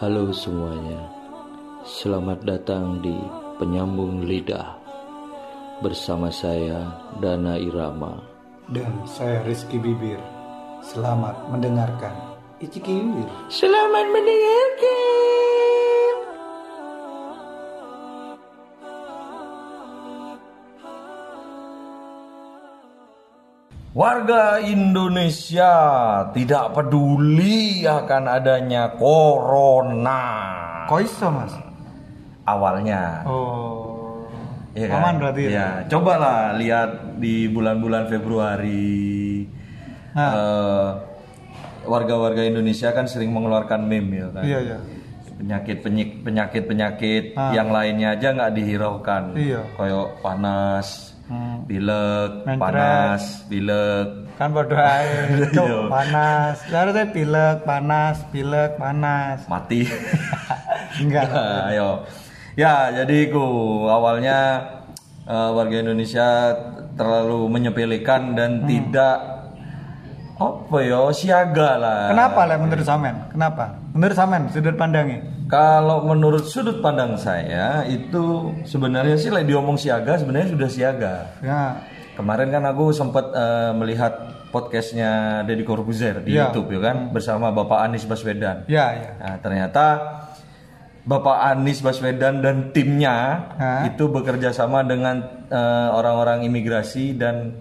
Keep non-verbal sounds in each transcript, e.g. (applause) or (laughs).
Halo semuanya, selamat datang di Penyambung Lidah bersama saya Dana Irama. Dan saya Rizky Bibir. Selamat mendengarkan. Iciki Bibir. Selamat mendengarkan. Warga Indonesia tidak peduli akan adanya corona. Kok iso mas? Awalnya, Oh. ya kan? Aman berarti ya? Ya, cobalah lihat di bulan-bulan Februari. Nah. eh, warga-warga Indonesia kan sering mengeluarkan meme ya kan. Iya iya. Penyakit penyakit penyakit Ah. yang lainnya aja nggak dihiraukan. Iya. Kayak panas, Hmm. pilek, panas, pilek. Kan berdoa (laughs) Iya. Panas. Lalu saya pilek, panas, pilek, panas. mati. (laughs) Enggak. Nah, ayo. Ya, jadi ku awalnya eh, warga Indonesia terlalu menyepelekan dan tidak apa ya siaga lah. Kenapa lah menurut Samen? Kenapa? Menurut Samen sudut pandangnya? Kalau menurut sudut pandang saya itu sebenarnya sih lagi diomong siaga sebenarnya sudah siaga. Ya. Kemarin kan aku sempat eh, melihat podcastnya Deddy Corbuzier di Iya. YouTube ya kan bersama Bapak Anies Baswedan. Ya ya. Nah, ternyata Bapak Anies Baswedan dan timnya Hah? itu bekerja sama dengan eh, orang-orang imigrasi dan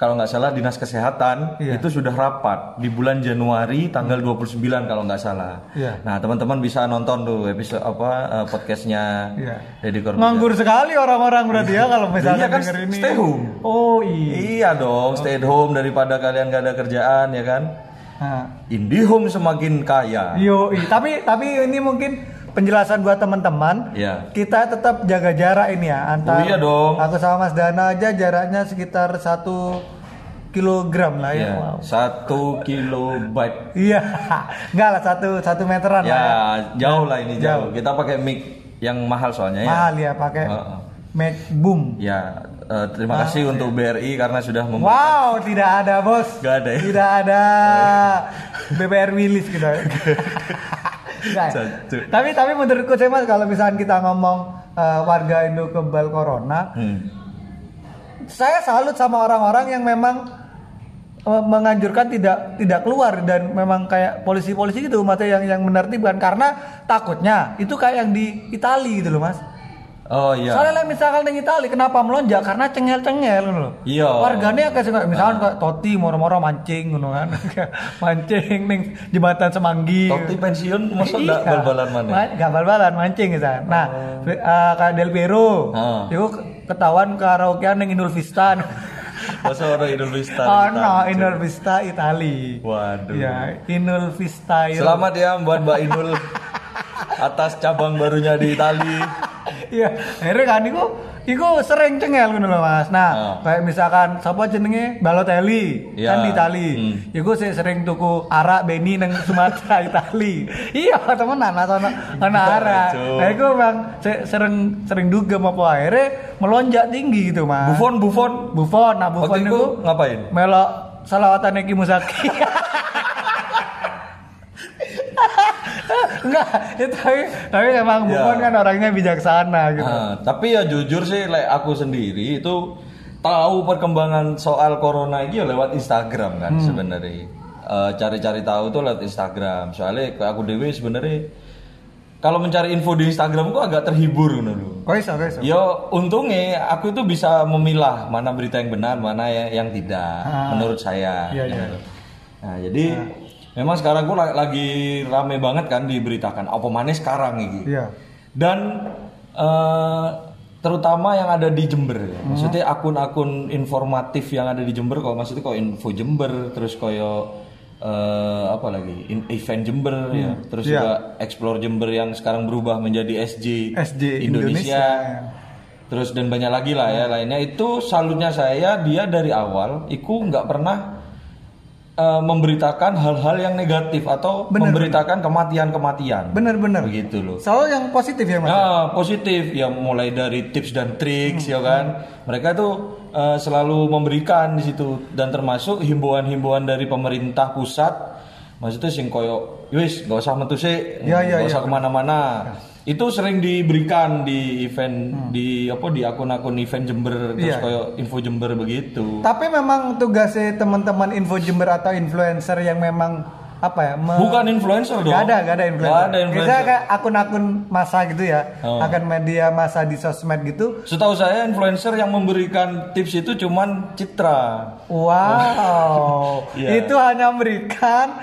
kalau nggak salah dinas kesehatan Iya. itu sudah rapat di bulan Januari tanggal 29 kalau nggak salah. Iya. Nah teman-teman bisa nonton tuh episode apa eh, podcastnya Iya. Deddy Corbuzier. Nganggur sekali orang-orang berarti ya kalau misalnya Iya kan denger ini. stay home. Oh iya. Iya dong, stay at home daripada kalian nggak ada kerjaan ya kan. Nah. IndiHome semakin kaya. Yo, tapi tapi ini mungkin penjelasan buat teman-teman. Iya. Kita tetap jaga jarak ini ya antar. Oh, iya dong. Aku sama Mas Dana aja jaraknya sekitar satu kilogram lah ya. Ya, Wow. satu kilobyte. Iya, (laughs) enggak lah satu satu meteran lah. Ya, Ya. jauh lah ini jauh. Jauh. Kita pakai mic yang mahal soalnya ya. Mahal ya pakai Heeh. Mac Boom. Ya, eh, terima kasih untuk BRI karena sudah memberikan. Wow, tidak ada bos. Nggak ada ya? Tidak ada (laughs) BBR Willis gitu. Ya? (laughs) Satu. Tapi tapi menurutku saya mas kalau misalnya kita ngomong eh, warga Indo kebal corona, Hmm. saya salut sama orang-orang yang memang menganjurkan tidak tidak keluar dan memang kayak polisi-polisi gitu maksudnya yang yang menertibkan karena takutnya itu kayak yang di Itali gitu loh mas. Oh iya. Soalnya misalkan di Itali kenapa melonjak karena cengel-cengel gitu loh. Iya. Warganya kayak sing- misalkan kayak Toti moro-moro mancing gitu kan. (laughs) mancing ning jembatan Semanggi. Toti pensiun enggak Iya. bal-balan mana? Ma- Nggak bal-balan mancing gitu. Nah, eh, kayak Del Piero. Ah. Itu ketahuan karaokean ning Inul Vista. Masa orang Idul Vista. Oh no, Inul. Vista Itali. Waduh. Ya, Inul Vista. itu. Selamat ya buat Mbak Inul atas cabang barunya di Itali. Iya, akhirnya kan iku iku sering cengel ngono lho Mas. Nah, Ah. kayak misalkan sapa jenenge Balotelli Iya. kan di Itali. Hmm. Iku sih sering tuku arak beni nang Sumatera (laughs) Itali. iya, temenan ana ana arak. Nah, iku Bang se- sering sering dugem apa akhirnya melonjak tinggi gitu Mas. Buffon Buffon. Buffon, nah Buffon Waktu itu itu ngapain? melok salawatan Eki Musaki. (laughs) Enggak, itu tapi, tapi memang Ya. Buffon kan orangnya bijaksana gitu. Ah, tapi ya jujur sih like aku sendiri itu tahu perkembangan soal corona ini ya lewat Instagram kan Hmm. sebenarnya. Eh, cari-cari tahu tuh lewat Instagram. Soalnya aku dewe sebenarnya kalau mencari info di Instagram kok agak terhibur ngono lho. Kok iso? Ya untungnya aku itu bisa memilah mana berita yang benar, mana ya- yang tidak Ah. menurut saya. Iya, iya. Nah, jadi memang sekarang gue lagi rame banget kan diberitakan apa mana sekarang ini. Iya. Dan eh, terutama yang ada di Jember. ya. Hmm. Maksudnya akun-akun informatif yang ada di Jember kok maksudnya kok info Jember terus koyo eh, apa lagi In- event Jember ya terus Iya. juga explore Jember yang sekarang berubah menjadi SJ, SJ Indonesia, Indonesia, ya. terus dan banyak lagi lah ya lainnya itu salutnya saya dia dari awal iku nggak pernah eh, memberitakan hal-hal yang negatif atau Bener, memberitakan kematian-kematian Bener-bener. begitu loh Selalu yang positif ya mas. Nah, positif ya mulai dari tips dan triks ya kan. Mereka tuh eh, selalu memberikan di situ dan termasuk himbauan-himbauan dari pemerintah pusat Maksudnya sing koyo wis gak usah metu sih, Ya, ya, gak usah ya. ke mana-mana. Itu sering diberikan di event Hmm. di apa di akun-akun event Jember terus Iya. koyo info Jember begitu. Tapi memang tugasnya teman-teman info Jember atau influencer yang memang apa ya? me- Bukan influencer dong. Gak ada, gak ada influencer. Gak ada influencer. Misalnya kayak akun-akun masa gitu ya, Oh. akun media masa di sosmed gitu. Setahu saya influencer yang memberikan tips itu cuman Citra. Wow, (laughs) Iya. itu hanya memberikan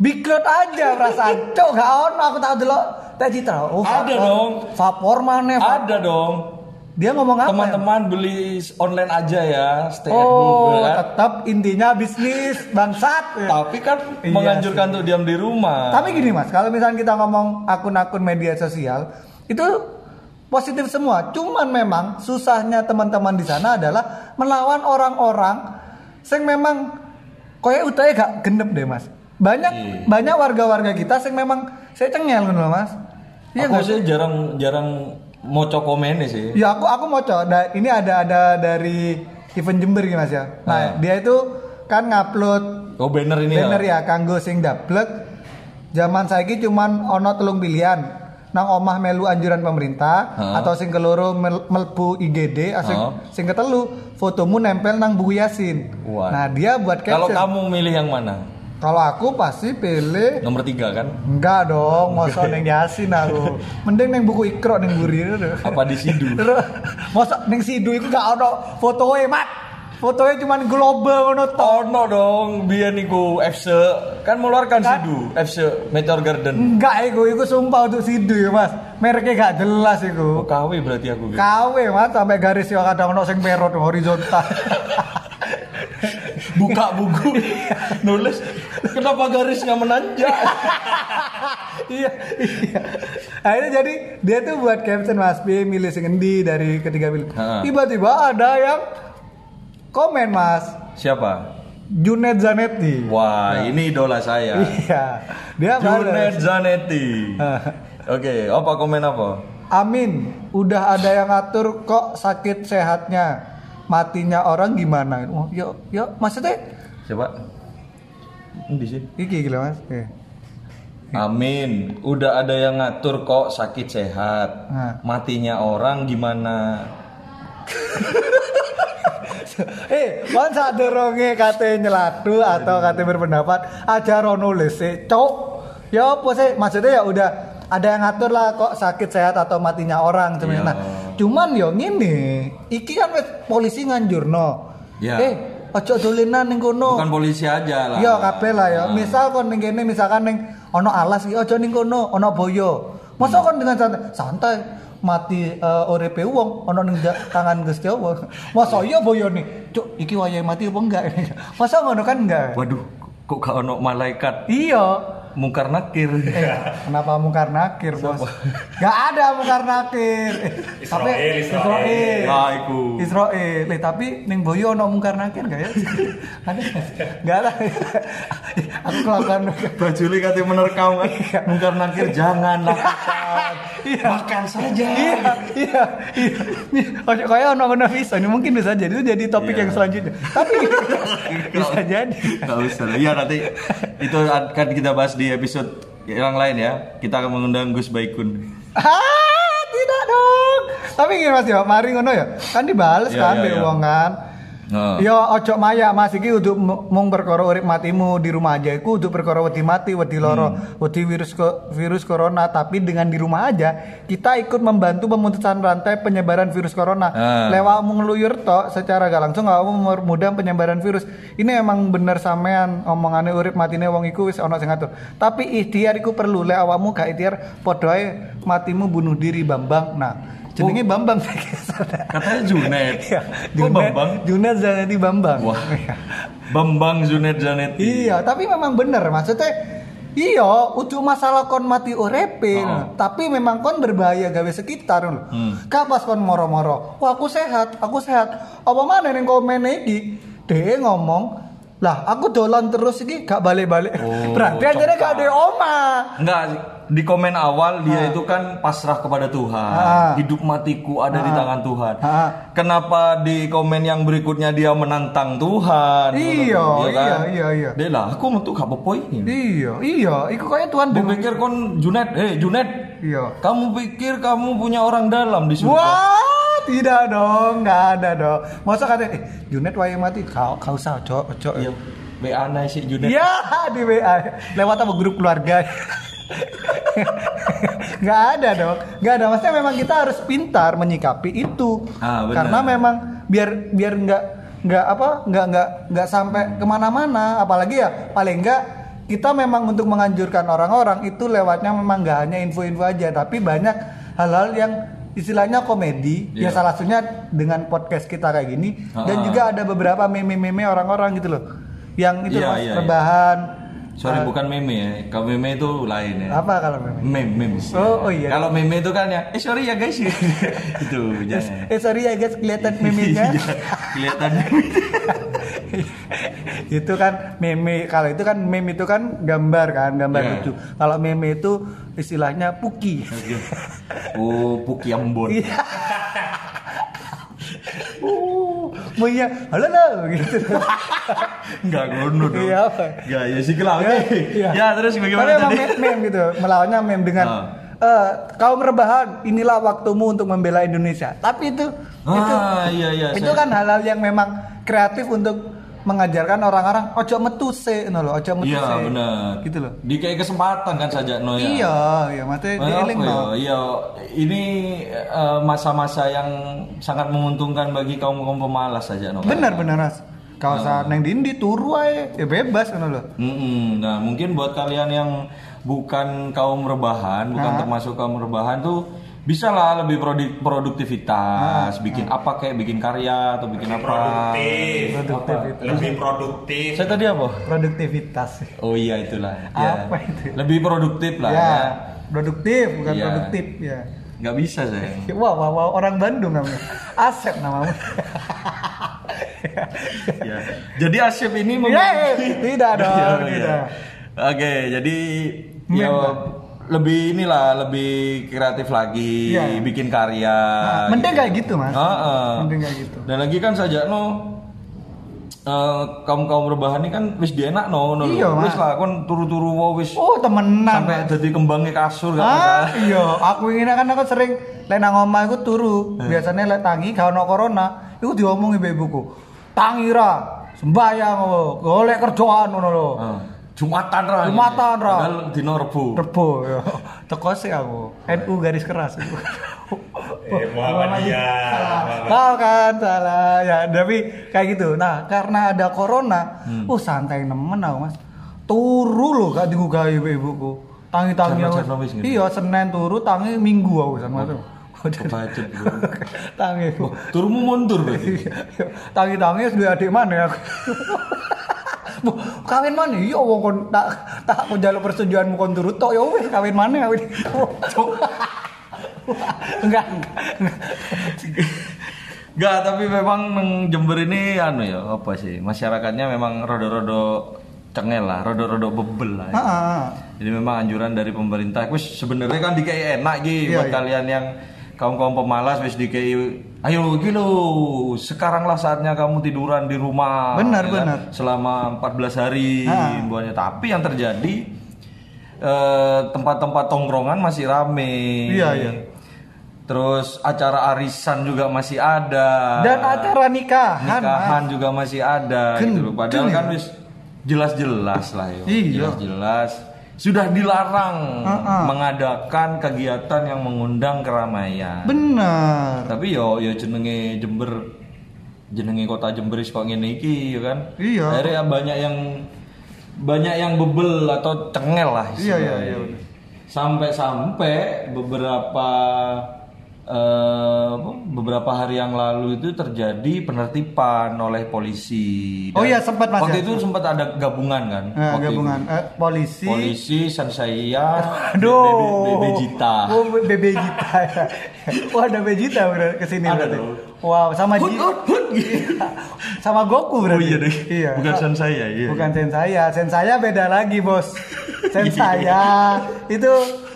Biklot aja perasaan. Cok, gak ono aku tahu dulu. Teh Citra. Oh, Ada vapor- dong. Vapor mana? Vap- Ada dong. Dia ngomong apa? ya? Teman-teman beli online aja ya, stay at home Oh, kan. tetap intinya bisnis bangsat. Tapi kan Iya menganjurkan untuk diam di rumah. Tapi gini mas, kalau misalnya kita ngomong akun-akun media sosial, itu positif semua. Cuman memang susahnya teman-teman di sana adalah melawan orang-orang yang memang koyak utaya gak genep deh mas. Banyak Iya. banyak warga-warga kita yang memang saya cengel gitu loh mas. Iya aku sih jarang jarang mau komennya sih. Ya aku aku mau coba. ini ada ada dari event Jember gitu mas ya. Nah Ah. dia itu kan ngupload Oh banner ini Bener ya. ya kanggo sing dablek. Zaman saiki cuman ono telung pilihan. Nang omah melu anjuran pemerintah Hah? atau sing keloro mel- melbu IGD, asing Hah? sing ketelu fotomu nempel nang buku Yasin. Wah. Nah, dia buat Kalau kamu milih yang mana? Kalau aku pasti pilih Nomor tiga kan? enggak dong, mosok neng Yasin aku. Mending neng buku Ikro neng buri Apa di Sidu? (laughs) Mosok neng Sidu iku gak ono fotoe, Mat. Fotonya cuman global ngono tok. Ono dong, biar niku FC kan mengeluarkan Kan? Sidu, FC Meteor Garden. Enggak iku, iku sumpah untuk Sidu ya, Mas. Mereknya gak jelas Oh, iku. KW berarti aku. gitu. KW mas sampai garis yang kadang ono sing perot horizontal. (laughs) Buka buku, nulis. Kenapa garisnya menanjak? iya, iya. Akhirnya jadi dia tuh buat caption Mas B milih sing endi dari ketiga pilih. Tiba-tiba ada yang komen Mas Siapa? Junet Zanetti. Wah, ini idola saya. Iya. Dia Junet. Zanetti. (laughs) Oke, apa komen apa? Amin. Udah ada yang ngatur kok sakit sehatnya. Matinya orang gimana? Oh, yuk, yuk. Maksudnya Siapa? Ini sih. iki gila Mas. Iya. Amin. Udah ada yang ngatur kok sakit sehat. Nah. Matinya orang gimana? (laughs) eh, saat dorongnya kate nyelatu atau kate berpendapat aja rono lese, cok. Ya apa sih? Maksudnya ya udah ada yang ngatur lah kok sakit sehat atau matinya orang cuman. Iya. Nah, cuman yo ngene, iki kan polisi nganjurno. Iya. Eh, ojo dolenan ning kono. Bukan polisi aja lah. Iya kabeh lah ya. Nah. Misal kon ning kene misalkan ning ono alas iki ojo ning kono, ono boyo. Masa kon dengan santai, santai mati uh, uripe wong ono ning tangan Gusti Allah. (laughs) Masa iya boyo nih. Cuk, iki wayahe mati apa enggak? (laughs) Masa ngono kan enggak? Waduh, kok gak ono malaikat Iya. Mungkar nakir. Eh, (laughs) kenapa mungkar nakir, Bos? Gak ada mungkar nakir. Eh, tapi Israel. Ah, iku. Israel. Eh, tapi ning boyo ono mungkar nakir gak ya? (laughs) ada nggak? Gak ada. Aku kelakuan (laughs) Baju li kate menerkam kan. Mungkar nakir jangan lakukan. Iya. Makan saja. iya, iya, iya. Oke, kayak ono ono bisa, ini mungkin bisa jadi itu jadi topik Iya. yang selanjutnya. Tapi bisa jadi. Gak usah lah. Iya nanti itu akan kita bahas di episode yang lain ya. Kita akan mengundang Gus Baikun. Ah, tidak dong. Tapi gini Mas ya, mari ngono ya. Kan dibales Iya, kan mbek iya. wong kan. Nah. Yo ojo maya Mas iki untuk mung perkara urip matimu di rumah aja iku untuk perkara wedi mati, wedi loro, Hmm. wedi virus ko- virus corona tapi dengan di rumah aja kita ikut membantu pemutusan rantai penyebaran virus corona. Ah. Lewat ngeluyur tok secara gak langsung awakmu mempermudah penyebaran virus. Ini emang bener sampean omongane urip matine wong iku wis ana sing ngatur. Tapi ikhtiar iku perlu lek awakmu gak ikhtiar padha matimu bunuh diri Bambang. Nah, jenenge Bambang (laughs) Katanya Junet. Iya, Kok Bambang? Junet Zanetti Bambang. Wah. (laughs) Bambang Junet Zanetti. Iya, tapi memang bener maksudnya Iya, ujuk masalah kon mati urepe, Oh. tapi memang kon berbahaya gawe sekitar lho. Hmm. Kapas kon moro-moro, wah aku sehat, aku sehat. Apa mana ning komen iki? Dia ngomong, lah aku dolan terus iki gak balik-balik. Oh, (laughs) Berarti aja gak ada oma. Enggak, di komen awal dia itu kan pasrah kepada Tuhan. Ah. Hidup matiku ada di tangan Tuhan. Ah. Kenapa di komen yang berikutnya dia menantang Tuhan? Iya, iya, iya, iya. Dia lah, aku metu gak apa ini. Iya, iya, iku kaya Tuhan Dia pikir kon Junet, eh Junet, Iya. kamu pikir kamu punya orang dalam di surga? Wah, tidak dong, nggak ada dong. Masa kata, eh, Junet wae mati, kau kau usah, cok, cok. Iya, WA sih Junet. Iya di WA lewat apa grup keluarga. (laughs) nggak ada dong, nggak ada. Maksudnya memang kita harus pintar menyikapi itu. Ah, benar. Karena memang biar biar nggak nggak apa nggak nggak nggak sampai ke mana-mana. Apalagi ya paling nggak kita memang untuk menganjurkan orang-orang itu lewatnya memang nggak hanya info-info aja, tapi banyak hal-hal yang istilahnya komedi ya Iya. salah satunya dengan podcast kita kayak gini dan Ah. juga ada beberapa meme-meme orang-orang gitu loh yang itu Iya, loh, iya, iya. rebahan Sorry bukan meme ya. Kalau meme itu lain ya. apa kalau meme Meme, memes. Oh, oh iya. Kalau meme itu kan ya, eh sorry ya guys. (laughs) itu jangan. (laughs) eh sorry ya guys kelihatan (laughs) meme-nya Kelihatan. itu kan meme kalau itu kan meme itu kan gambar kan gambar Iya. lucu kalau meme itu istilahnya puki oh, Puki Ambon. Uh mau iya halo halo gitu Enggak ngono dong. Iya? Enggak, ya sih kelau. Iya. Ya, terus bagaimana emang tadi? meme, meme gitu melawannya meme dengan Ah. eh, kaum rebahan inilah waktumu untuk membela Indonesia tapi itu itu Ah, iya iya. itu saya- kan hal-hal yang memang kreatif untuk mengajarkan orang-orang ojo metu se no loh ojo metu Iya, benar. gitu loh Di kayak kesempatan kan saja no ya. iya iya mati Eh, dieling ya? no Iya, ini eh, masa-masa yang sangat menguntungkan bagi kaum kaum pemalas saja no. benar benar mas kau Ah. usah neng dindi turu ae ya bebas no loh Mm-mm. Nah, mungkin buat kalian yang bukan kaum rebahan, bukan Ah. termasuk kaum rebahan tuh bisa lah lebih produ- produktivitas, Ah. bikin apa kayak bikin karya atau bikin apa. produktif Produktivitas. lebih produktif Saya tadi apa? produktivitas Oh iya itulah. Ya. Apa itu? Lebih produktif lah ya ya. produktif bukan Iya. produktif ya Nggak bisa saya. (laughs) Wah, wah, wah, orang Bandung namanya. Asep namanya. (laughs) ya. Jadi Asyip ini Ya, memiliki tidak dong, (laughs) Iya, iya. tidak. Oke, jadi ya. Lebih inilah lebih kreatif lagi, Iya. bikin karya. Nah, mending kayak gitu, Mas. Heeh. Mending kayak gitu. Dan lagi kan saja no kaum kaum rebahan ini kan wis dienak no, no Iya, wis lah kon turu-turu wae wis Oh, temenan. sampai jadi kembangnya kasur gak Ah, iya, aku ini kan aku sering lek nang omah iku turu. Eh. Biasanya lek tangi gak ono corona, iku diomongi mbek ibuku. Tangi ra, sembayang lo, golek kerjaan ngono lho. Heeh. Jumatan ra. Jumatan ra. Padahal dino Rebo. Rebo ya. Teko sih aku. NU garis keras. Eh, (laughs) Muhammadiyah. Tahu kan salah ya tapi kayak gitu. Nah karena ada corona, Hmm. uh santai nemen aku mas. Turu loh gak digugahi ibu ibuku. Tangi tangi aku. Iya senin turu tangi minggu aku sama tuh. (laughs) Tangi. Turumu mundur berarti. (laughs) tangi tangi sudah adik mana ya. Kawin mana? Iya wong kon tak tak aku jaluk persetujuanmu kon turu tok ya wis kawin mana kawin. enggak, enggak. Tapi memang Jember ini anu ya, apa sih? Masyarakatnya memang rodo-rodo cengel lah, rodo-rodo bebel lah. ya. Jadi memang anjuran dari pemerintah, wis sebenarnya kan dikai enak gitu buat iya. kalian yang kaum-kaum pemalas wis dikai ayo gitu sekaranglah saatnya kamu tiduran di rumah Benar, ya kan? benar. selama 14 hari Ah. buahnya tapi yang terjadi eh, tempat-tempat tongkrongan masih rame Iya, iya. terus acara arisan juga masih ada Dan acara nikahan, nikahan juga masih ada gitu loh. Padahal kan ya. wis jelas-jelas lah yo. Iya. Jelas-jelas sudah dilarang Uh-uh. mengadakan kegiatan yang mengundang keramaian. Bener. Tapi yo yo jenenge Jember jenenge kota Jember kok ngene iki ya kan. Iya. Akhirnya banyak yang banyak yang bebel atau cengel lah Iya, iya, iya. Sampai-sampai beberapa eh, apa, beberapa hari yang lalu itu terjadi penertiban oleh polisi. Oh iya, sempat, Mas, Waktu ya. itu sempat ada gabungan kan? Nah, waktu gabungan itu. eh, polisi. Polisi, Sansaya, Aduh. Bebe Jita. Oh, Bebe Jita. ya. Wah, ada Bebe Jita bener ke sini Ada berarti. dong. Wow, sama Hut, hut, hut. (laughs) sama Goku berarti. Oh iya deh. Iya. Bukan Sensaya, iya. Bukan Sensaya, Sensaya beda lagi, Bos. (laughs) Sensaya itu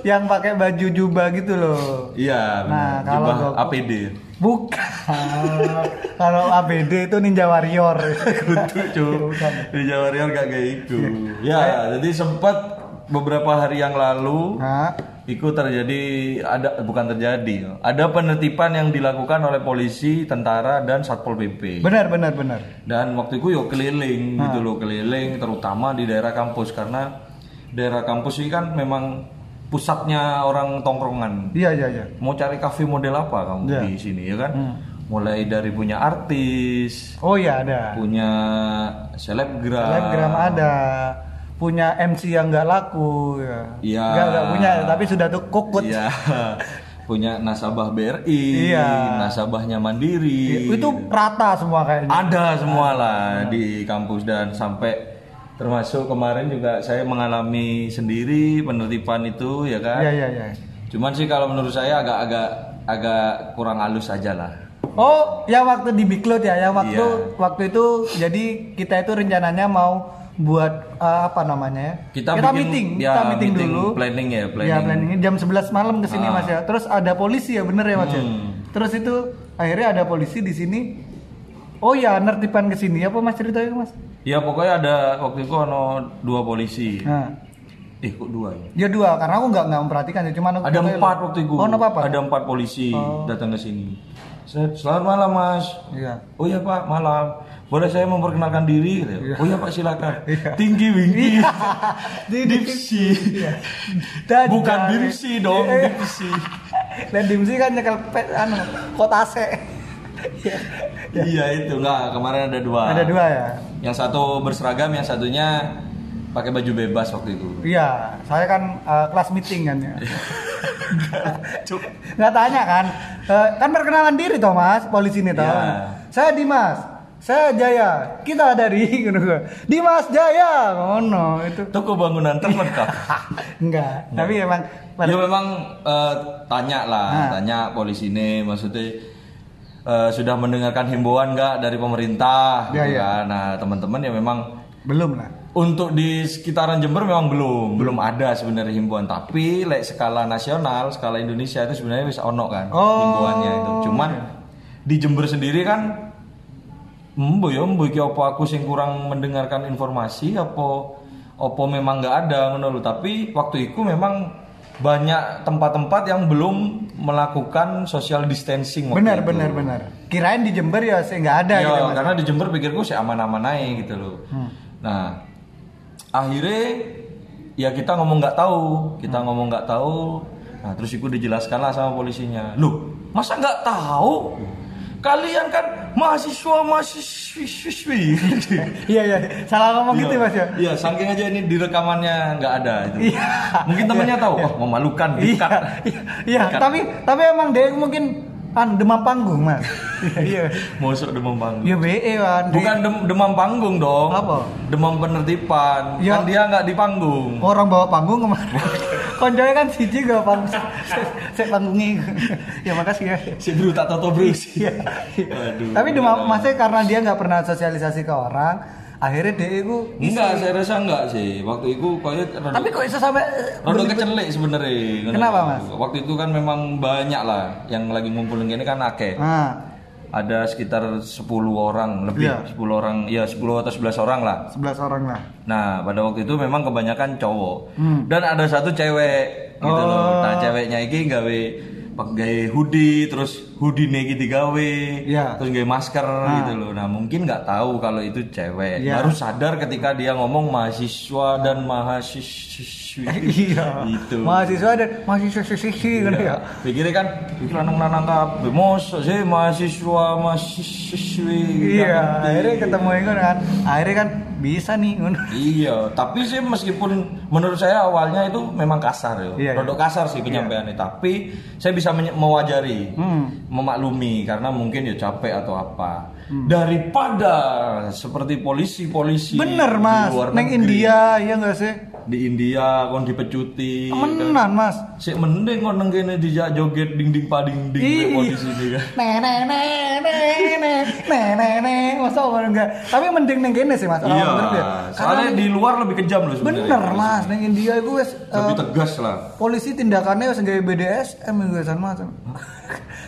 yang pakai baju jubah gitu loh. Iya, Nah, kalau Jubah Goku- APD. Bukan. Kalau ABD itu Ninja Warrior. (laughs) Kutu, cuy. Di Jawa Riau gak kayak itu. Ya, jadi sempat beberapa hari yang lalu Nah, itu terjadi ada bukan terjadi. Ada penertiban yang dilakukan oleh polisi, tentara dan Satpol PP. benar benar benar. Dan waktu itu yo keliling gitu loh, keliling terutama di daerah kampus karena daerah kampus ini kan memang pusatnya orang tongkrongan. Iya iya iya. Mau cari kafe model apa kamu Iya. di sini ya kan? Mulai dari punya artis, Oh iya ada. punya selebgram. Telegram ada. Punya MC yang nggak laku ya. Iya. Nggak nggak punya tapi sudah tuh kukut. Iya. (laughs) punya nasabah BRI, Iya. nasabahnya Mandiri. Itu rata semua kayaknya. ada semua lah di kampus dan sampai termasuk kemarin juga saya mengalami sendiri penertiban itu ya kan. Iya iya iya. Cuman sih kalau menurut saya agak-agak agak kurang halus aja lah. Oh, yang waktu di Biklot ya, yang waktu Iya. waktu itu jadi kita itu rencananya mau buat eh, apa namanya ya? Kita bikin- meeting, ya, kita meeting, meeting dulu. planning ya, Ya, planning. planning jam 11 malam ke sini Ah. Mas ya. Terus ada polisi ya, bener ya Mas ya? Hmm. Terus itu akhirnya ada polisi di sini. Oh ya, nertiban ke sini. Apa Mas ceritanya Mas? Ya pokoknya ada waktu itu ono dua polisi. Nah, Eh kok dua ya? ya dua, karena aku nggak nggak memperhatikan ya, cuma aku Ada empat waktu itu. Oh, apa apa? Ada empat polisi Oh. datang ke sini. Selamat malam mas. Iya. Oh iya pak, malam. Boleh saya memperkenalkan diri? Iya. Oh iya pak silakan. Iya. Tinggi winggi. (laughs) Di Dipsi. Dan Bukan dipsi dong, Eh, dipsi. Dan dimsi kan nyekel pet anu kotase. Iya itu enggak, kemarin ada dua. Ada dua ya. Yang satu berseragam, yang satunya pakai baju bebas waktu itu. Iya, saya kan eh, kelas meeting kan ya. (laughs) Cuk. Nggak tanya kan, Eh, kan perkenalan diri toh mas, polisi ini toh. Iya. Saya Dimas, saya Jaya, kita dari. (laughs) Dimas Jaya, ngono itu. Toko bangunan teman kah? (laughs) Enggak, tapi emang Ya memang eh, tanya lah, Nah. tanya polisi ini maksudnya eh, sudah mendengarkan himbauan nggak dari pemerintah Ya, gitu ya. kan. Nah, teman-teman ya memang belum lah. untuk di sekitaran Jember memang belum belum ada sebenarnya himbauan tapi like skala nasional, skala Indonesia itu sebenarnya bisa ono kan Oh. himbauannya itu. Cuman di Jember sendiri kan Mbo ya, mbo iki apa aku sing kurang mendengarkan informasi apa apa memang nggak ada ngono lho. Tapi waktu itu memang banyak tempat-tempat yang belum melakukan social distancing Benar, itu. benar, benar. Kirain di Jember ya saya nggak ada Ya, gitu karena di Jember pikirku sih aman-aman aja gitu loh. Hmm. Nah, akhirnya ya kita ngomong nggak tahu, kita Hmm. ngomong nggak tahu. Nah, terus itu dijelaskan lah sama polisinya. Loh, masa nggak tahu? Kalian kan mahasiswa mahasiswi. (laughs) Iya iya, salah ngomong gitu mas ya. Iya, saking aja ini di rekamannya nggak ada itu. Iya. Mungkin temennya tahu, wah memalukan, Iya, dikat. iya, iya. Dikat. Tapi tapi emang dia mungkin an demam panggung mas. (laughs) Iya. Masuk demam panggung. Ya BE kan. Bukan dem- demam panggung dong. Apa? Demam penertiban. Ya. Kan dia nggak di panggung. orang bawa panggung ke mana? (laughs) Konconya kan siji gak panggung. Saya panggungi. ya makasih ya. Si bro tak toto bro. Aduh. Tapi demam maksudnya karena dia nggak pernah sosialisasi ke orang, akhirnya dia itu Enggak, saya rasa enggak sih. Waktu itu kayaknya rada Tapi kok bisa sampai rada kecelek sebenarnya. Kenapa, Mas? Waktu itu kan memang banyak lah yang lagi ngumpulin gini kan akeh. Nah, Ada sekitar 10 orang lebih, Iya. 10 orang, ya 10 atau 11 orang lah. 11 orang lah. Nah, pada waktu itu memang kebanyakan cowok. Hmm. Dan ada satu cewek gitu Oh. loh. Nah, ceweknya ini gawe pakai hoodie, terus hoodie nih digawe, Iya. terus gawe masker gitu loh. Nah, mungkin nggak tahu kalau itu cewek. Iya. Baru sadar ketika dia ngomong mahasiswa dan mahasiswi. (laughs) iya. Itu. Mahasiswa dan mahasiswa sisi kan ya. Pikirnya kan, pikir lanang-lanang kabeh. Mosok sih mahasiswa mahasiswi. Iya, akhirnya ketemu itu kan. Akhirnya kan bisa nih. Iya, tapi sih meskipun menurut saya awalnya itu memang kasar ya, Iya, rodok kasar sih penyampaiannya. Tapi saya bisa mewajari, Hmm. memaklumi karena mungkin ya capek atau apa. Daripada seperti polisi-polisi Bener di mas, luar neng negeri. India ya nggak sih? di India kon dipecuti Temenan, Mas. Sik mending kon kene dijak joget ding-ding pading ding Ih. posisi ini (laughs) kan. Nenek nenek nenek nenek nenek masa orang enggak tapi mending neng kene sih mas Iya, dia. soalnya Karena di luar lebih kejam loh sebenarnya. bener mas neng India itu wes Lebih eh, tegas lah. polisi tindakannya wes gawe BDSM san mas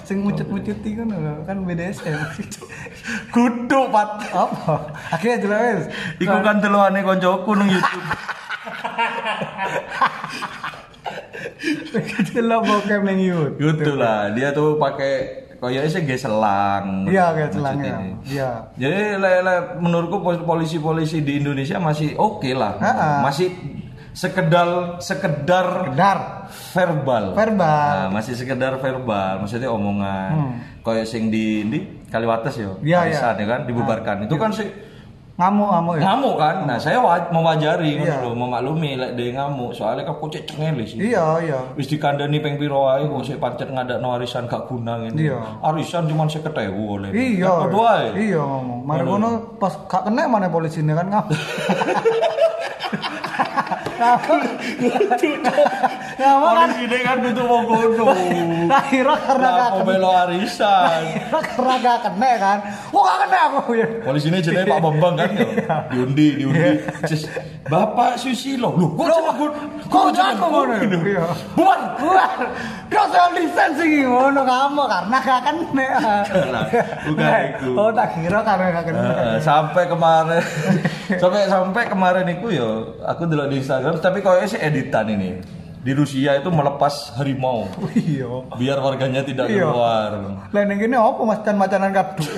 sing mucut-mucuti kan kan BDSM kudu pat apa? Akhirnya jelas Iku kan teluane koncoku nang YouTube. Delok bokep neng YouTube. Gitu lah, dia tuh pakai koyoknya sih gak selang. iya kayak selang ya iya. Jadi le- le- menurutku pol- polisi-polisi di Indonesia masih oke lah. Ha-ha. Masih sekedar sekedar kedar verbal. Verbal. Nah, masih sekedar verbal, maksudnya omongan. Hmm. Kayak sing di di Kaliwates yo. Iya, Arisan iya. ya kan dibubarkan. Itu kan sih ngamuk ngamuk ya ngamuk kan. Nah, saya wa- mewajari Iya. lho, memaklumi lek dia ngamuk. Soalnya kan kocek cengeli sih. iya iya Wis dikandani ping piro ae kok sik pancet ngadakno arisan gak guna ngene. Iya. Arisan cuma 50.000 oleh. Iya. Ae. Iya ngomong. Mari ngono pas gak kena mana polisi ini kan (laughs) ngapa? Ngapa kan? Polisi ini kan butuh wong kono. Nah, kira karena gak kena. melo arisan. Kira karena gak kena kan? Oh gak kena aku ya. Polisi ini jenenge Pak Bambang kan ya. Diundi, diundi. Cis, Bapak Susilo. Loh, kok Loh, jeneng kok aku ngono? Iya. Buan. Buat social distancing ngono kamu karena gak kena. Bukan iku. Oh tak kira karena gak kena. Eh, sampai kemarin (laughs) sampai sampai kemarin itu yo aku dulu di Instagram tapi kayaknya sih editan ini di Rusia itu melepas harimau (laughs) Iya. biar warganya tidak Iya. keluar Lain yang ini apa mas can macanan kadu? (laughs)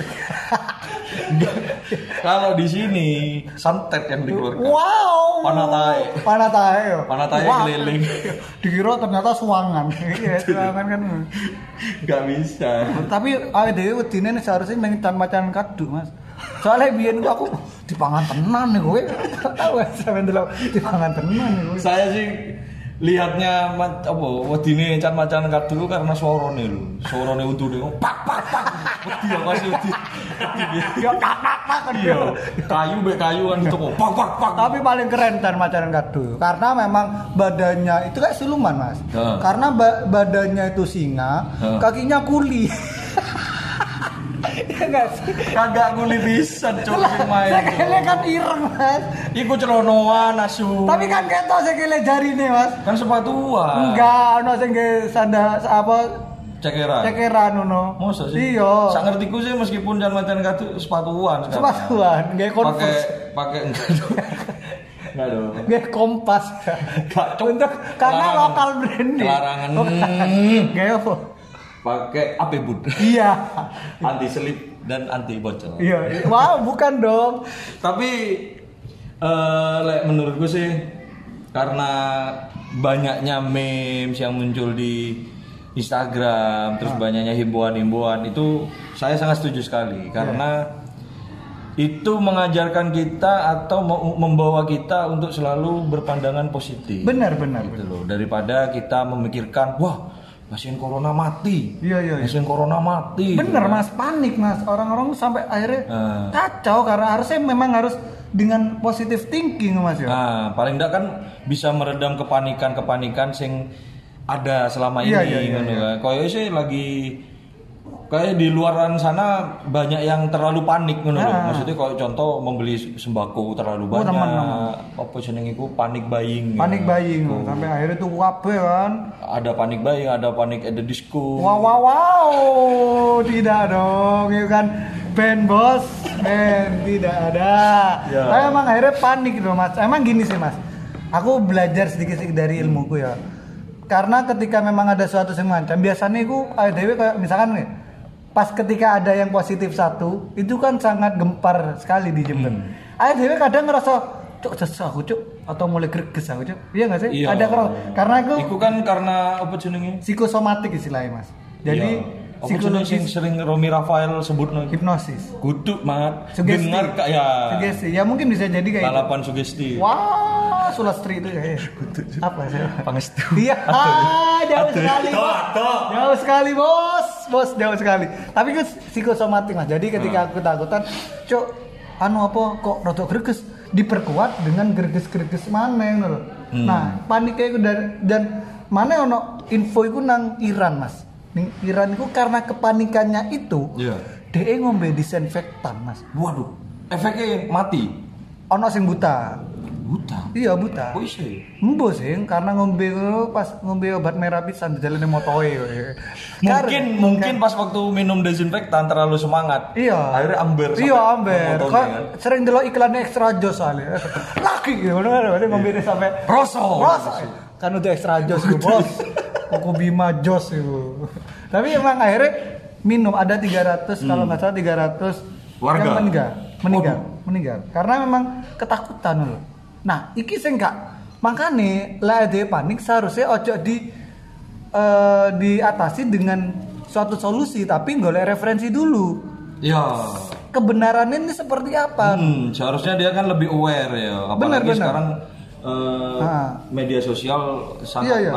kalau di sini santet yang dikeluarkan Wow. Panatae. Panatae. yo. Panatae Wah. keliling. (laughs) Dikira ternyata suangan. Iya, suangan kan. nggak bisa Tapi dhewe wedine seharusnya mengitan macan kadu, Mas. Soalnya biyen ku aku dipangan tenan nih kowe. Tahu ya sampe ndelok dipangan tenan nih kowe. saya sih lihatnya ma- apa wedine can macan kadu karena suarane lho suarane untune pak pak pak wedi ya kasih wedi Ya kakak kan iya kayu be kayu kan itu kok pak pak pak Tapi paling keren can macan kadu karena memang badannya itu kayak siluman, Mas. Karena ba- badannya itu singa, kakinya kuli. Enggak sih? kagak kuli bisa cok sing main Sekele kan ireng, Mas. iku celonoan asu Tapi kan ketok sekele jarine, Mas. kan sepatuan Enggak, ono sing sanda apa cekeran cekeran ono. Masa sih? Iya. Sak ngertiku sih meskipun can macan kadu sepatuan sekarang. Sepatuan, nggak Pakai Converse. pakai enggak dong. Nggak kompas. Gak. Untuk karena Larangan. lokal branding. Larangan. Nggak apa. Pakai AP bud. Iya. anti selip dan anti bocor. Iya. Wow, bukan dong. Tapi eh lek menurutku sih karena banyaknya memes yang muncul di Instagram, terus banyaknya himbauan-himbauan itu saya sangat setuju sekali karena itu mengajarkan kita atau membawa kita untuk selalu berpandangan positif. Benar, benar. Gitu loh. Daripada kita memikirkan, wah pasien corona mati. Iya, iya, iya. Pasien corona mati. Bener Gitu mas, panik mas. Orang-orang sampai akhirnya Ah. kacau karena harusnya memang harus dengan positive thinking mas ya. Nah, paling enggak kan bisa meredam kepanikan-kepanikan sing ada selama ini Iya, iya, iya, iya. kan. Kayaknya sih lagi kayak di luaran sana banyak yang terlalu panik ngono lho. Ah. Maksudnya kalau contoh membeli sembako terlalu Oh, banyak. teman-teman. Apa jeneng iku panik buying. Panik ya. buying Tuh. sampai akhirnya tuh kabeh kan. Ada panik buying, ada panik at the disco. Wow wow wow, tidak dong, itu kan band bos, band tidak ada. Ya. Tapi emang akhirnya panik loh mas. Emang gini sih mas, aku belajar sedikit sedikit dari ilmuku ya. Karena ketika memang ada suatu yang macam, biasanya aku ADW kayak misalkan nih, pas ketika ada yang positif satu, itu kan sangat gempar sekali di Jember. Hmm. ADW kadang ngerasa cuk sesah aku cuk atau mulai greges aku cuk iya nggak sih Iya. ada kerasa karena aku Iku kan karena apa jenenge? psikosomatik istilahnya mas jadi Iya. apa jenenge sing sering Romi Rafael sebut hipnosis Kudu mat. sugesti Dengar kak ya. sugesti ya mungkin bisa jadi kayak gitu. Balapan sugesti. wah sulastri itu ya apa sih Pangestu. iya ah, jauh sekali jauh sekali bos bos jauh sekali tapi kan psikosomatik mas jadi ketika aku ketakutan cok anu apa kok rotok greges diperkuat dengan greges-greges mana ngono lho. Hmm. Nah, paniknya itu dan, dan mana ono info itu nang Iran, Mas. Ning Iran itu karena kepanikannya itu, Iya. DE ngombe disinfektan, Mas. Waduh, efeknya mati. Ono sing buta. Buta. Iya, buta. Kok iso ya? Embo sing karena ngombe ngono pas ngombe obat merah pisan di jalan motoe. Mungkin mungkin pas waktu minum desinfektan terlalu semangat. Iya. Akhirnya amber. Iya amber. Kok kan. sering delok iklannya extra jos soalnya. (laughs) Laki gitu, ngono kan ngombe sampai Rosso. Rosso. Kan udah extra jos itu, Bos. Koko Bima jos itu. Tapi emang akhirnya minum ada 300 kalau nggak salah 300 Hmm. Warga? yang meninggal, meninggal, meninggal. Karena memang ketakutan loh. Nah, iki sing enggak makanya lah ada panik seharusnya ojo di eh, diatasi dengan suatu solusi tapi golek referensi dulu Iya. kebenarannya ini seperti apa Hmm, seharusnya dia kan lebih aware ya. Apalagi Benar, benar. sekarang Ah. media sosial sangat Iya, iya.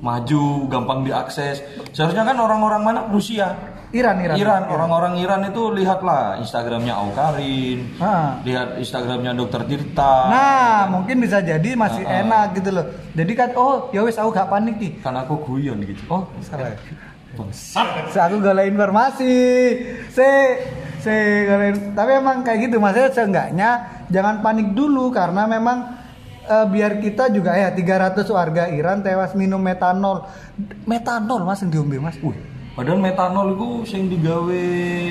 maju, gampang diakses. Seharusnya kan orang-orang mana Rusia. Iran Iran Iran, orang-orang Iran itu lihatlah Instagramnya Aukarin, Ah. lihat Instagramnya Dokter Tirta. nah mungkin bisa jadi masih Ah, ah. enak gitu loh jadi kan oh ya wis aku gak panik nih Kan aku guyon gitu. oh salah ya Bangsat. Se aku golek informasi se se golek tapi emang kayak gitu maksudnya seenggaknya jangan panik dulu karena memang eh, biar kita juga ya 300 warga Iran tewas minum metanol metanol mas yang diombe mas Wih, padahal metanol itu sing digawe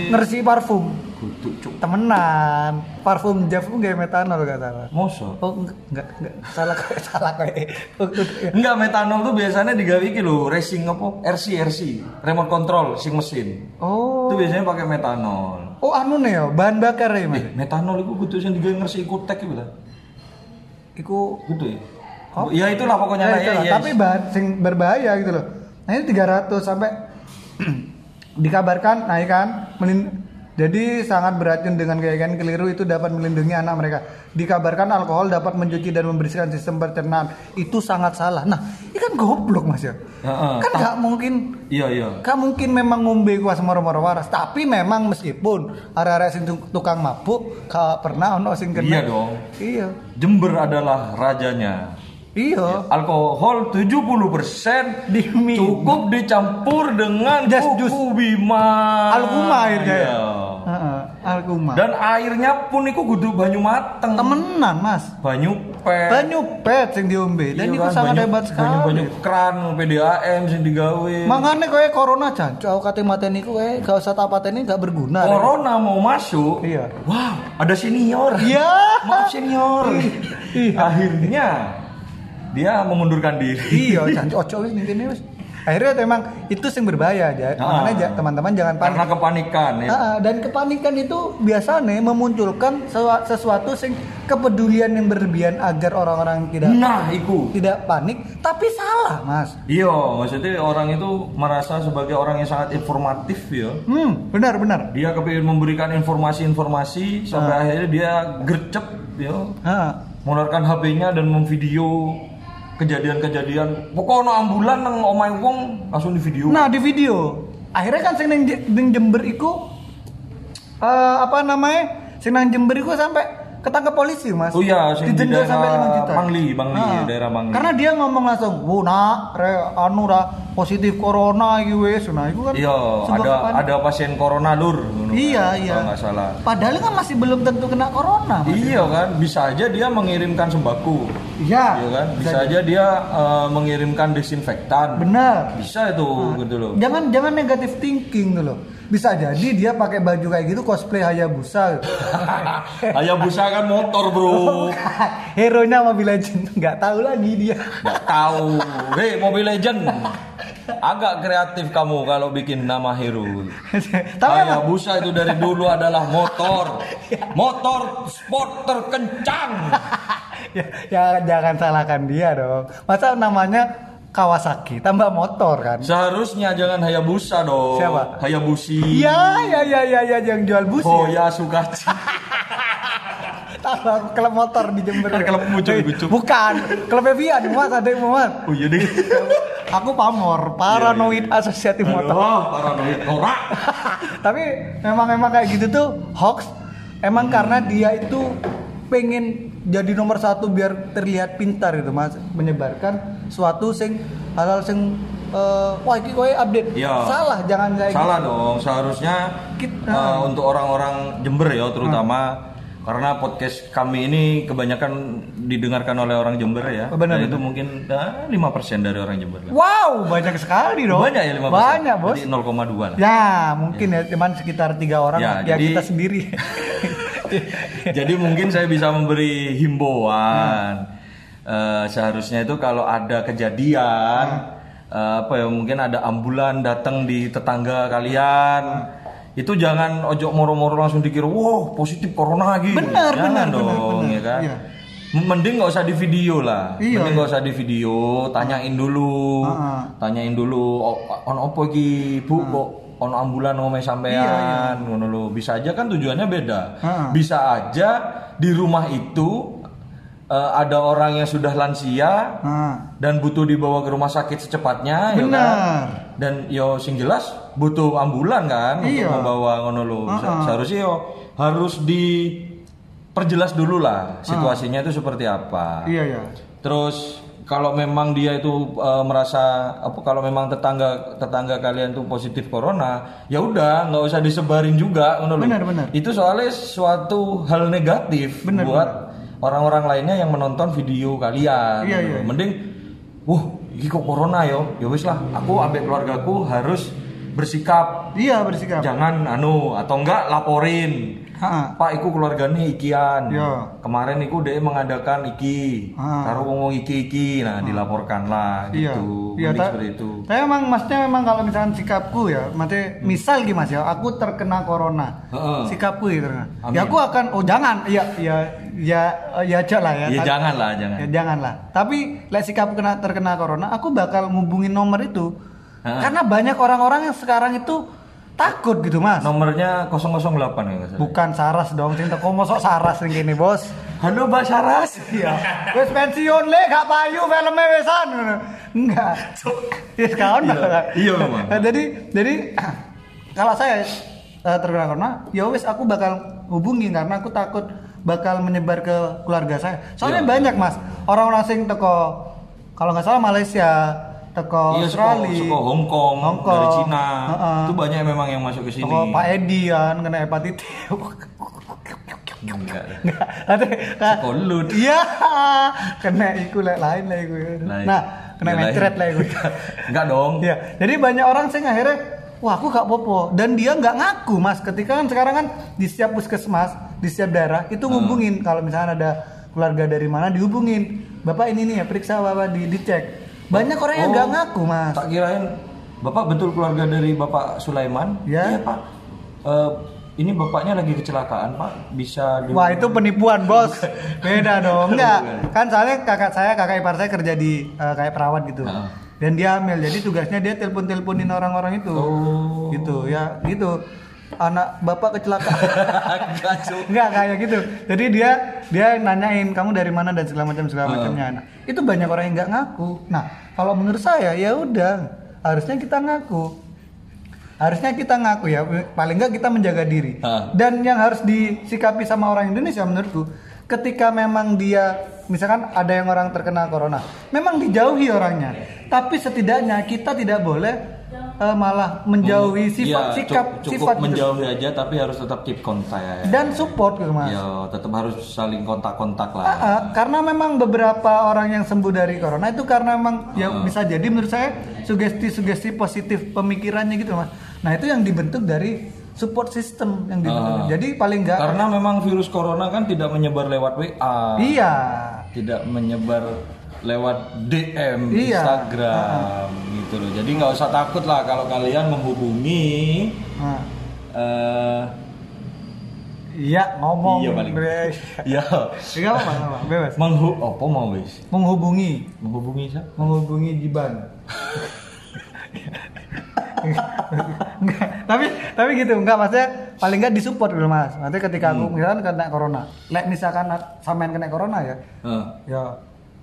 ngersi parfum kudu cuk. temenan parfum Jeff pun gak metanol gak salah Mosok. oh enggak enggak, enggak. salah kayak (laughs) salah kayak Enggak metanol tuh biasanya digawe iki lho, racing apa? RC RC, remote control sing mesin. oh Itu biasanya pakai metanol. oh anu nih ya bahan bakar ya mas Eh, metanol itu kudu sing digawe ngersi ikutek gitu lah. iku Kudu ya. Oh. Ya itulah pokoknya Ya, lah ya, itulah. ya. Tapi bahan sing berbahaya gitu loh. Nah ini 300 sampai (clears throat) dikabarkan kan melin- jadi sangat beracun dengan keyakinan keliru itu dapat melindungi anak mereka. Dikabarkan alkohol dapat mencuci dan membersihkan sistem pencernaan. Itu sangat salah. Nah, ini kan goblok Mas ya. Heeh. Kan nggak mungkin Iya iya. Kan mungkin memang ngombe kuas moro-moro waras, tapi memang meskipun arek-arek sing tuk- tukang mabuk gak pernah ono sing kena. Iya dong. Iya. Jember adalah rajanya. Iya. Alkohol 70% Di mie. cukup dicampur dengan kuku jus. bima. Alkuma airnya ya. Iya. Alkuma. Dan airnya pun iku kudu banyu mateng. temenan mas Banyu pet. banyu pet yang diombe dan Iya itu kan, sangat banyu- hebat sekali Banyu-banyu kran PDAM sing digawe. makanya kowe corona jancuk aku kate mateni kowe gak usah tak pateni gak berguna Corona mau masuk. Iya. Wow, ada senior. Iya. Maaf senior. Akhirnya dia mengundurkan diri. iya jancuk ojo wis ning wis akhirnya memang itu yang berbahaya aja Ah. makanya teman-teman jangan panik Karena kepanikan ya. Ah, ah, dan kepanikan itu biasanya memunculkan sesuatu sing kepedulian yang berlebihan agar orang-orang tidak Nah, iku. tidak panik tapi salah mas Iya, maksudnya orang itu merasa sebagai orang yang sangat informatif ya. hmm benar benar Dia kepingin memberikan informasi-informasi sampai Ah. akhirnya dia gercep ya, Ah, mengeluarkan HP-nya dan memvideo kejadian-kejadian. Pokoknya ambulan nang omai wong langsung di video. Nah di video akhirnya kan sing Je- nang Jember iku eh, apa namanya sing Jember iku sampai ketangkep polisi mas. Oh iya, di Didenda daerah sampai 5 juta. Mangli, Mangli, Ah. daerah Mangli. Karena dia ngomong langsung, "Wu nak, re anu ra positif corona iki wis." Nah, iku kan Iya, ada ada pasien corona lur. ngono Iya, kan, iya. Nggak salah. Padahal kan masih belum tentu kena corona. Mas. Iya kan, bisa aja dia mengirimkan sembako. Iya. Iya kan, bisa aja dia eh, mengirimkan desinfektan. Benar. Bisa itu gitu loh. Jangan jangan negatif thinking tuh loh. Bisa jadi dia pakai baju kayak gitu cosplay Hayabusa. gitu. (laughs) Hayabusa kan motor, Bro. (laughs) Hero nya Mobile Legends nggak tahu lagi dia. Nggak tahu. Hei, Mobile Legend. Agak kreatif kamu kalau bikin nama hero. (laughs) Hayabusa itu dari dulu adalah motor. Motor sport terkencang. ya, ya jangan salahkan dia dong. Masa namanya Kawasaki tambah motor kan? Seharusnya jangan Hayabusa dong. Siapa? Hayabusi. Ya ya ya ya ya yang jual bus Oh ya. ya Sukaci. (laughs) Tambah klub motor di Jember. Kan klub mucuk, Eh, mucuk. Bukan, klub Evian Mas ada yang mau Mas. (laughs) Oh iya deh. (laughs) Aku pamor, paranoid asosiatif motor. Aduh, paranoid norak. Tapi memang memang kayak gitu tuh hoax. Emang karena dia itu pengen jadi nomor satu biar terlihat pintar gitu mas menyebarkan suatu sing hal-hal sing eh, wah ini kowe update Iya. salah jangan kayak Salah gitu. dong, seharusnya Kit- eh, ah. untuk orang-orang Jember ya terutama karena podcast kami ini kebanyakan didengarkan oleh orang Jember ya. Oh, benar, Dan itu mungkin eh, lima persen dari orang Jember. lah. wow banyak sekali dong Banyak ya 5%. banyak bos Jadi 0,2 lah. ya mungkin ya cuman sekitar tiga orang Ya, ya, jadi- kita sendiri (laughs) (laughs) Jadi mungkin saya bisa memberi himbauan. Eh, seharusnya itu kalau ada kejadian eh, apa ya mungkin ada ambulan datang di tetangga kalian. Itu jangan ojok moro-moro langsung dikira, wow positif corona lagi. Benar, jangan benar, dong, benar, benar. ya kan. Iya. Mending nggak usah di video lah. Iya, Mending iya. nggak usah di video, tanyain dulu, Heeh. tanyain dulu, "O- on opo iki bu kok on ambulan ngomong sampean, Iya, iya. ngono lho. Bisa aja kan tujuannya beda. Heeh. Bisa aja di rumah itu eh, ada orang yang sudah lansia Nah, dan butuh dibawa ke rumah sakit secepatnya, ya Benar. kan? Dan yo sing jelas butuh ambulan kan Iya. untuk membawa ngono Heeh. Seharusnya yo harus diperjelas dulu lah situasinya itu seperti apa. iya ya Terus kalau memang dia itu eh, merasa apa kalau memang tetangga tetangga kalian tuh positif corona, ya udah nggak usah disebarin juga. Benar, benar. Itu soalnya suatu hal negatif Benar, buat orang-orang lainnya yang menonton video kalian. Iya, ngono iya. lho. Mending, wah, ini kok corona yo, ya wis lah. Aku ambek keluargaku harus bersikap iya bersikap jangan anu atau enggak laporin Pak, iku keluarganya ikian. Ya. Kemarin iku dia mengadakan iki, Ah. karo ngomong iki iki, nah dilaporkan lah Iya, gitu. iya. Ta- seperti itu. Tapi emang maksudnya memang kalau misalkan sikapku ya, maksudnya misal gimana ya, aku terkena corona, Heeh. sikapku terkena. Amin. Ya aku akan, oh jangan, ya, ya, ya, ya aja lah ya. Ya Tapi- jangan lah, jangan. Ya jangan lah. Tapi lek sikapku kena terkena corona, aku bakal ngubungin nomor itu. Heeh. Karena banyak orang-orang yang sekarang itu takut gitu mas. Nomornya 008 ya. Bukan Saras dong, cinta kok mosok Saras yang gini bos. Halo Mbak Saras. Iya. Wes pensiun le gak payu filmnya wesan. Enggak. Ya kawan Iya, iya, memang. Nah, jadi jadi kalau saya eh, terkena corona, ya wes aku bakal hubungi karena aku takut bakal menyebar ke keluarga saya. Soalnya Iya. banyak mas orang-orang sing teko kalau nggak salah Malaysia, teko Iya, Australia, suka Hong Kong, Hong Kong. dari Cina. Heeh. Itu banyak memang yang masuk ke sini. teko Pak Edi kan kena hepatitis. Enggak. Nanti Sekolut. Iya, kena iku lek lain lah iku. Nah, kena Ya, lain. metret lah iku. (laughs) Enggak dong. Iya, jadi banyak orang sih akhirnya wah aku gak popo dan dia nggak ngaku mas ketika kan sekarang kan di setiap puskesmas di setiap daerah itu Hmm. ngubungin kalau misalnya ada keluarga dari mana dihubungin bapak ini nih ya periksa bapak di dicek banyak orang yang Oh. nggak ngaku mas Tak kirain Bapak betul keluarga dari Bapak Sulaiman? Ya. Iya, Pak. Eh, ini bapaknya lagi kecelakaan, Pak. Bisa di Wah itu penipuan bos, (laughs) beda dong. Enggak, kan soalnya kakak saya, kakak ipar saya kerja di eh, kayak perawat gitu. Heeh. Dan dia hamil, jadi tugasnya dia telepon teleponin orang-orang itu. Oh. Gitu ya, gitu. Anak bapak kecelakaan. Enggak kayak gitu. Jadi dia dia nanyain kamu dari mana dan segala macam segala macamnya. Nah, itu banyak orang yang nggak ngaku. Nah, kalau menurut saya ya udah harusnya kita ngaku. Harusnya kita ngaku ya, paling nggak kita menjaga diri. Hah. Dan yang harus disikapi sama orang Indonesia menurutku, ketika memang dia misalkan ada yang orang terkena corona, memang dijauhi orangnya. Tapi setidaknya kita tidak boleh eh, malah menjauhi sifat Iya, sikap cu- cukup sifat gitu. menjauhi aja tapi harus tetap keep kontak. dan support gitu mas. Ya, tetap harus saling kontak-kontak lah. Ah, ah, karena memang beberapa orang yang sembuh dari corona itu karena memang ya Ah. bisa jadi menurut saya sugesti-sugesti positif pemikirannya gitu mas. Nah itu yang dibentuk dari support system yang dibentuk. Jadi paling enggak Karena memang virus corona kan tidak menyebar lewat WA, iya tidak menyebar lewat DM, Iya. Instagram gitu loh. Jadi nggak usah takut lah kalau kalian menghubungi Nah, eh iya ngomong Iya, paling. (laughs) Ya apa-apa, nggak apa-apa, bebas. menghu apa mau wis? Menghubungi, Menghubungi siapa? menghubungi Jiban. Enggak, tapi tapi gitu enggak maksudnya paling enggak disupport gitu mas nanti ketika aku Hmm. misalkan kena corona lek misalkan sampean kena corona ya Heeh. ya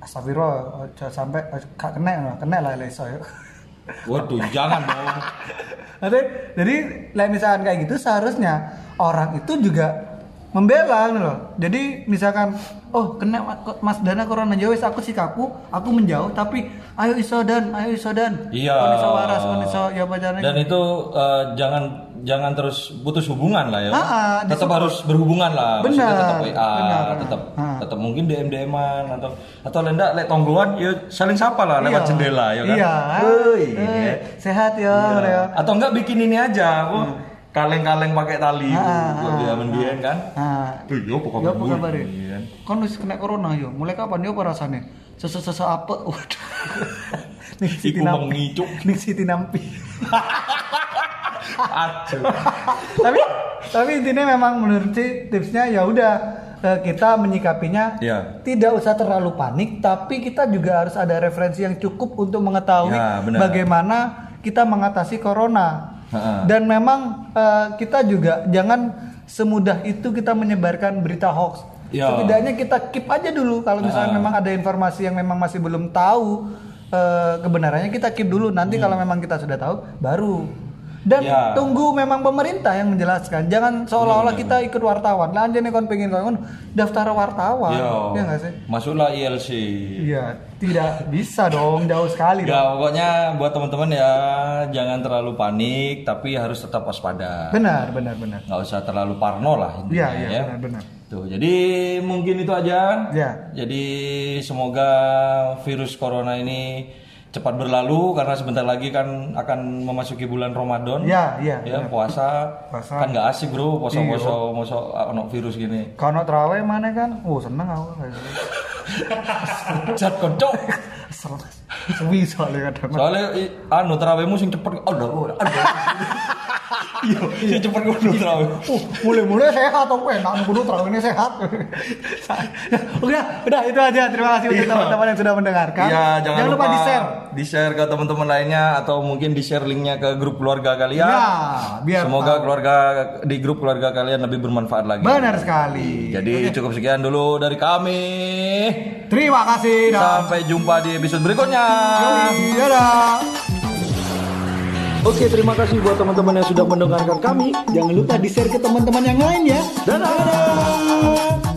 astagfirullah aja sampai aja gak kena kena lah leso ya Waduh, jangan dong. Nanti, jadi like misalkan kayak gitu seharusnya orang itu juga membela gitu loh. Jadi misalkan oh kena ma- Mas Dana corona jauh aku sikapku, aku menjauh tapi ayo isodan, ayo isodan. Iya. Kondisi waras, kondisi ya pacarnya. Dan itu eh, jangan jangan terus putus hubungan lah ya. Ah, ah, tetap harus berhubungan lah. Maksudnya Benar, tetap WA, benar. tetap Ah. tetap mungkin DM DM-an atau atau lenda lek tonggoan ya saling sapa lah lewat Iya. jendela ya kan. Iya. Woi, Eh, sehat ya, Iya. ya. Atau enggak bikin ini aja, apa? Kaleng-kaleng pakai tali Ah, buat ah, dia mendien kan. Nah, Tuh, yo apa Ya apa kabar ya? Iya. Kan wis kena corona yo. Mulai kapan yo rasanya? Sese-sese apa? Waduh. (laughs) Nih Siti Nampi. Nih Siti Nampi. (laughs) Aduh. tapi tapi intinya memang menurut si tipsnya ya udah eh, kita menyikapinya Iya. tidak usah terlalu panik tapi kita juga harus ada referensi yang cukup untuk mengetahui Ya, benar. bagaimana kita mengatasi corona Ha-ha. dan memang eh, kita juga jangan semudah itu kita menyebarkan berita hoax Ya. setidaknya kita keep aja dulu kalau misalnya Ha-ha. memang ada informasi yang memang masih belum tahu eh, kebenarannya kita keep dulu nanti kalau memang kita sudah tahu baru dan Hmm. Ya. tunggu memang pemerintah yang menjelaskan jangan seolah-olah kita ikut wartawan lah aja nih kon pengen kon daftar wartawan Yo. ya nggak sih Masuklah ILC. iya tidak bisa dong jauh sekali Ya dong. pokoknya buat teman-teman ya jangan terlalu panik tapi harus tetap waspada. benar benar benar Nggak usah terlalu parno lah intinya iya iya ya. benar benar Tuh, jadi mungkin itu aja. Ya. Jadi semoga virus corona ini cepat berlalu karena sebentar lagi kan akan memasuki bulan Ramadan. ya iya Ya, benar. puasa. Puasa. Kan nggak asik, Bro, poso-poso moso ono virus gini. kalau terawih mana kan oh seneng aku (laughs) Jat kocok. (laughs) sewi soalnya kadang Soalnya anu terawihmu sing cepet. Aduh, aduh. Iya, sing cepet kudu terawih. Uh, mulai-mulai sehat dong, enak kudu terawihnya sehat. (laughs) udah, udah itu aja. Terima kasih untuk Iya. teman-teman yang sudah mendengarkan. Iya, jangan, lupa, di share. di share ke teman-teman lainnya atau mungkin di share linknya ke grup keluarga kalian. Ya, biar Semoga tahu. keluarga di grup keluarga kalian lebih bermanfaat lagi. Benar sekali. Jadi cukup sekian dulu dari kami. Terima kasih. dan- Sampai jumpa di episode berikutnya. Dadah. Oke, terima kasih buat teman-teman yang sudah mendengarkan kami. Jangan lupa di share ke teman-teman yang lain ya. Dadah.